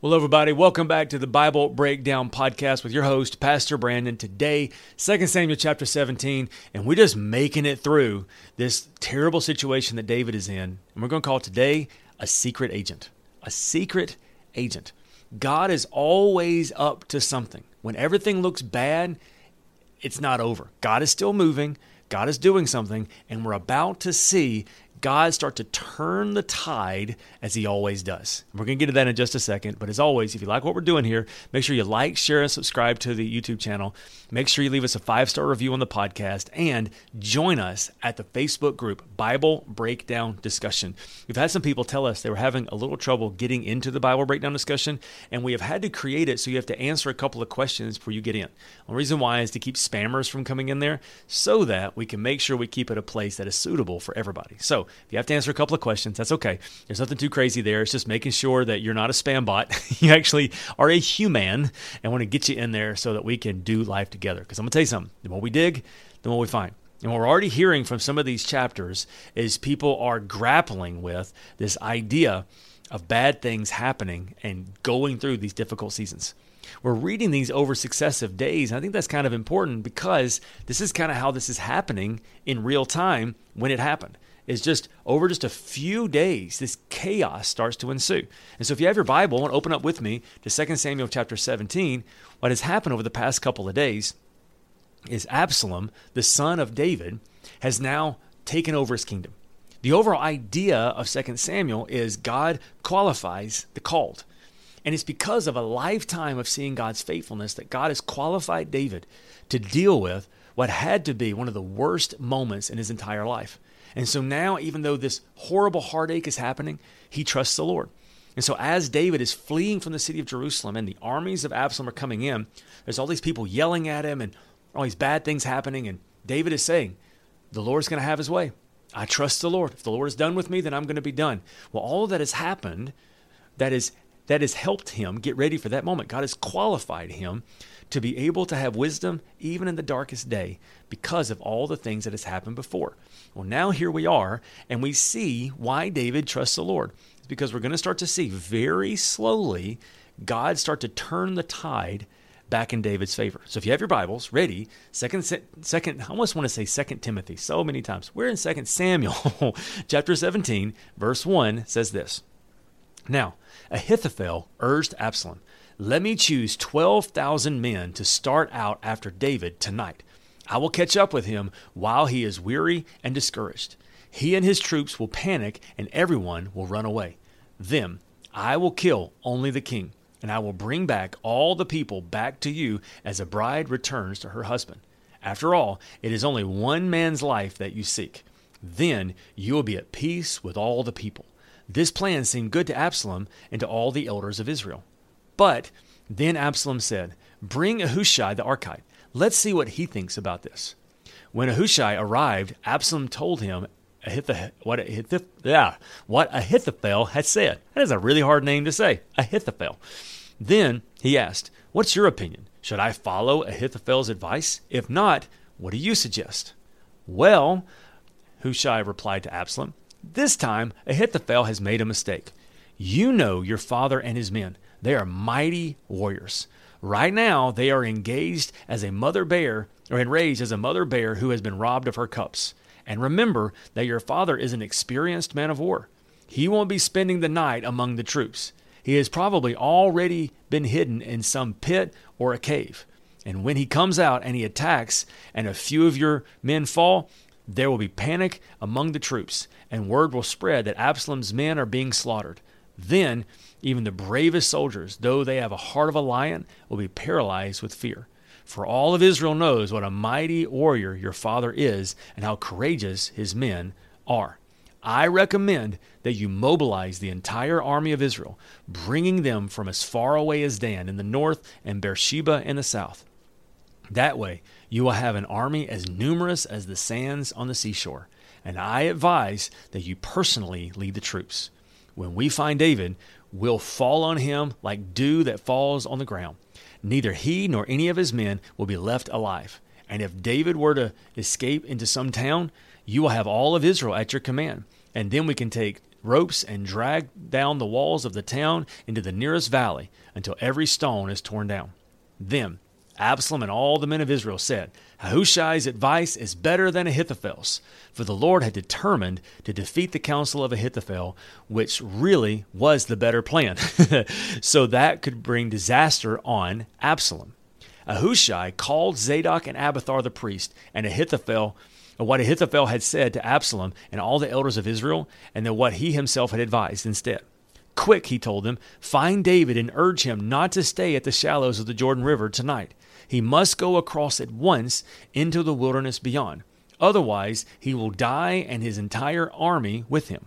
Well, everybody, welcome back to the Bible Breakdown Podcast with your host, Pastor Brandon. Today, 2 Samuel chapter 17, and we're just making it through this terrible situation that David is in. And we're going to call today a secret agent. A secret agent. God is always up to something. When everything looks bad, it's not over. God is still moving, God is doing something, and we're about to see God start to turn the tide as he always does. We're going to get to that in just a second. But as always, if you like what we're doing here, make sure you like, share, and subscribe to the YouTube channel. Make sure you leave us a five star review on the podcast and join us at the Facebook group Bible Breakdown Discussion. We've had some people tell us they were having a little trouble getting into the Bible Breakdown Discussion, and we have had to create it so you have to answer a couple of questions before you get in. The reason why is to keep spammers from coming in there so that we can make sure we keep it a place that is suitable for everybody. So if you have to answer a couple of questions, that's okay. There's nothing too crazy there. It's just making sure that you're not a spam bot. you actually are a human and want to get you in there so that we can do life together. Because I'm going to tell you something the more we dig, the more we find. And what we're already hearing from some of these chapters is people are grappling with this idea of bad things happening and going through these difficult seasons. We're reading these over successive days. And I think that's kind of important because this is kind of how this is happening in real time when it happened is just over just a few days, this chaos starts to ensue. And so if you have your Bible and open up with me to 2 Samuel chapter 17, what has happened over the past couple of days is Absalom, the son of David, has now taken over his kingdom. The overall idea of 2 Samuel is God qualifies the called. And it's because of a lifetime of seeing God's faithfulness that God has qualified David to deal with what had to be one of the worst moments in his entire life. And so now, even though this horrible heartache is happening, he trusts the Lord. And so, as David is fleeing from the city of Jerusalem and the armies of Absalom are coming in, there's all these people yelling at him and all these bad things happening. And David is saying, The Lord's going to have his way. I trust the Lord. If the Lord is done with me, then I'm going to be done. Well, all that has happened that is that has helped him get ready for that moment. God has qualified him to be able to have wisdom even in the darkest day because of all the things that has happened before. Well, now here we are, and we see why David trusts the Lord. It's because we're going to start to see very slowly God start to turn the tide back in David's favor. So if you have your Bibles ready, second second I almost want to say second Timothy so many times. We're in second Samuel chapter 17 verse 1 says this. Now, Ahithophel urged Absalom, "Let me choose 12,000 men to start out after David tonight. I will catch up with him while he is weary and discouraged. He and his troops will panic, and everyone will run away. Then I will kill only the king, and I will bring back all the people back to you as a bride returns to her husband. After all, it is only one man's life that you seek. Then you will be at peace with all the people. This plan seemed good to Absalom and to all the elders of Israel. But then Absalom said, Bring Ahushai the Arkite Let's see what he thinks about this. When Ahushai arrived, Absalom told him what, Ahithophel, yeah, what Ahithophel had said. That is a really hard name to say, Ahithophel. Then he asked, What's your opinion? Should I follow Ahithophel's advice? If not, what do you suggest? Well, Hushai replied to Absalom, This time Ahithophel has made a mistake. You know your father and his men. They are mighty warriors. Right now, they are engaged as a mother bear, or enraged as a mother bear who has been robbed of her cubs. And remember that your father is an experienced man of war. He won't be spending the night among the troops. He has probably already been hidden in some pit or a cave. And when he comes out and he attacks, and a few of your men fall, there will be panic among the troops, and word will spread that Absalom's men are being slaughtered. Then even the bravest soldiers, though they have a heart of a lion, will be paralyzed with fear. For all of Israel knows what a mighty warrior your father is and how courageous his men are. I recommend that you mobilize the entire army of Israel, bringing them from as far away as Dan in the north and Beersheba in the south. That way, you will have an army as numerous as the sands on the seashore. And I advise that you personally lead the troops. When we find David, we'll fall on him like dew that falls on the ground. Neither he nor any of his men will be left alive. And if David were to escape into some town, you will have all of Israel at your command. And then we can take ropes and drag down the walls of the town into the nearest valley until every stone is torn down. Then Absalom and all the men of Israel said, Ahushai's advice is better than Ahithophel's, for the Lord had determined to defeat the counsel of Ahithophel, which really was the better plan. so that could bring disaster on Absalom. Ahushai called Zadok and Abiathar the priest, and Ahithophel what Ahithophel had said to Absalom and all the elders of Israel, and then what he himself had advised instead. Quick, he told them, find David and urge him not to stay at the shallows of the Jordan River tonight. He must go across at once into the wilderness beyond. Otherwise, he will die and his entire army with him.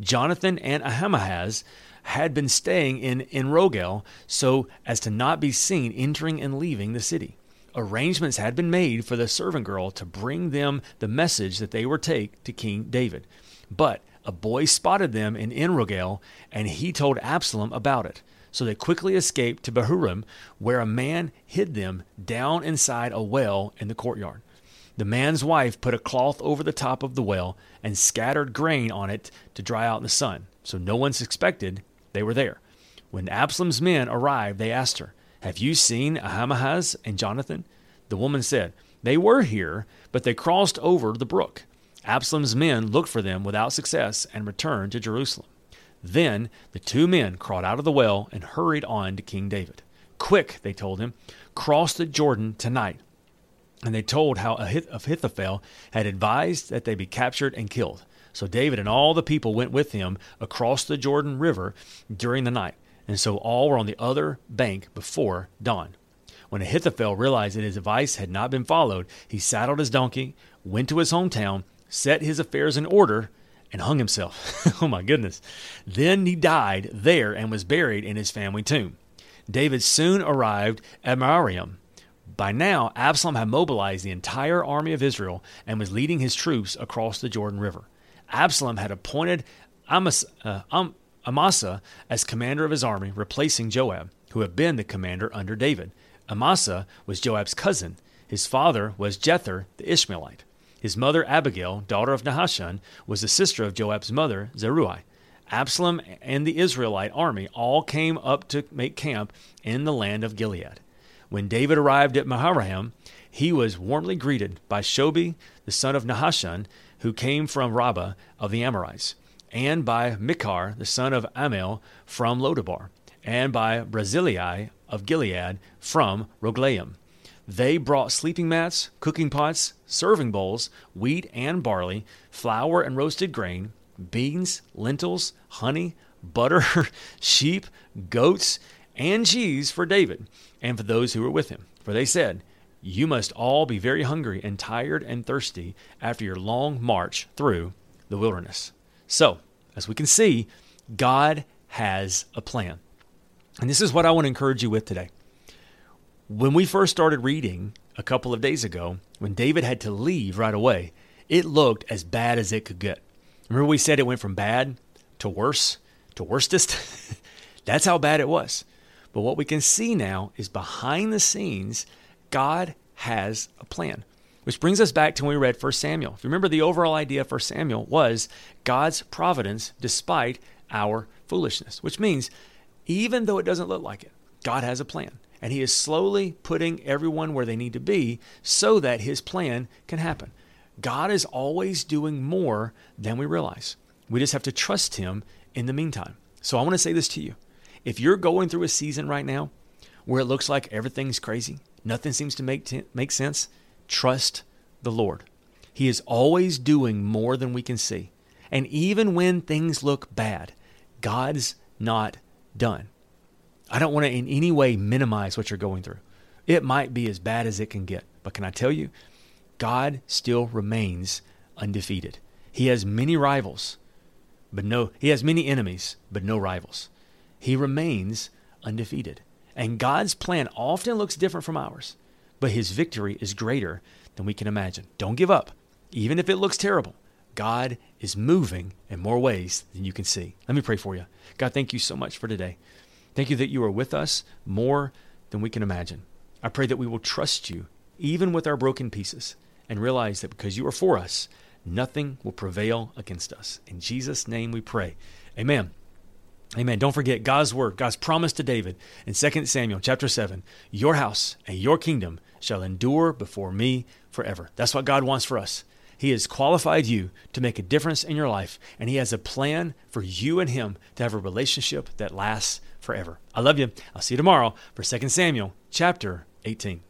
Jonathan and Ahimaaz had been staying in Enrogel so as to not be seen entering and leaving the city. Arrangements had been made for the servant girl to bring them the message that they were take to King David. But a boy spotted them in Enrogel, and he told Absalom about it. So they quickly escaped to Bahurim, where a man hid them down inside a well in the courtyard. The man's wife put a cloth over the top of the well and scattered grain on it to dry out in the sun, so no one suspected they were there. When Absalom's men arrived, they asked her, Have you seen Ahimaaz and Jonathan? The woman said, They were here, but they crossed over the brook. Absalom's men looked for them without success and returned to Jerusalem. Then the two men crawled out of the well and hurried on to King David. Quick, they told him, cross the Jordan tonight. And they told how Ahithophel had advised that they be captured and killed. So David and all the people went with him across the Jordan River during the night. And so all were on the other bank before dawn. When Ahithophel realized that his advice had not been followed, he saddled his donkey, went to his hometown, set his affairs in order, and hung himself. oh my goodness. Then he died there and was buried in his family tomb. David soon arrived at Mahanaim. By now, Absalom had mobilized the entire army of Israel and was leading his troops across the Jordan River. Absalom had appointed uh, Amasa as commander of his army, replacing Joab, who had been the commander under David. Amasa was Joab's cousin. His father was Jether the Ishmaelite. His mother Abigail, daughter of Nahashon, was the sister of Joab's mother, Zeruiah. Absalom and the Israelite army all came up to make camp in the land of Gilead. When David arrived at Mahanaim, he was warmly greeted by Shobi, the son of Nahashon, who came from Rabbah of the Amorites, and by Michar, the son of Ammiel from Lodabar, and by Barzillai of Gilead from Roglaim. They brought sleeping mats, cooking pots, serving bowls, wheat and barley, flour and roasted grain, beans, lentils, honey, butter, sheep, goats, and cheese for David and for those who were with him. For they said, You must all be very hungry and tired and thirsty after your long march through the wilderness. So, as we can see, God has a plan. And this is what I want to encourage you with today. When we first started reading a couple of days ago, when David had to leave right away, it looked as bad as it could get. Remember, we said it went from bad to worse to worstest? That's how bad it was. But what we can see now is behind the scenes, God has a plan. Which brings us back to when we read 1 Samuel. If you remember, the overall idea of 1 Samuel was God's providence despite our foolishness, which means even though it doesn't look like it, God has a plan. And He is slowly putting everyone where they need to be so that His plan can happen. God is always doing more than we realize. We just have to trust Him in the meantime. So I want to say this to you. If you're going through a season right now where it looks like everything's crazy, nothing seems to make, t- make sense, trust the Lord. He is always doing more than we can see. And even when things look bad, God's not done. I don't want to in any way minimize what you're going through. It might be as bad as it can get. But can I tell you, God still remains undefeated. He has many rivals, but no, he has many enemies, but no rivals. He remains undefeated. And God's plan often looks different from ours. but his victory is greater than we can imagine. Don't give up. Even if it looks terrible, God is moving in more ways than you can see. Let me pray for you. God, thank you so much for today. Thank you that you are with us more than we can imagine. I pray that we will trust you, even with our broken pieces, and realize that because you are for us, nothing will prevail against us. In Jesus' name we pray. Amen. Amen. Don't forget God's word, God's promise to David in 2 Samuel chapter 7 Your house and your kingdom shall endure before me forever. That's what God wants for us. He has qualified you to make a difference in your life, and He has a plan for you and Him to have a relationship that lasts forever. I love you. I'll see you tomorrow for 2 Samuel chapter 18.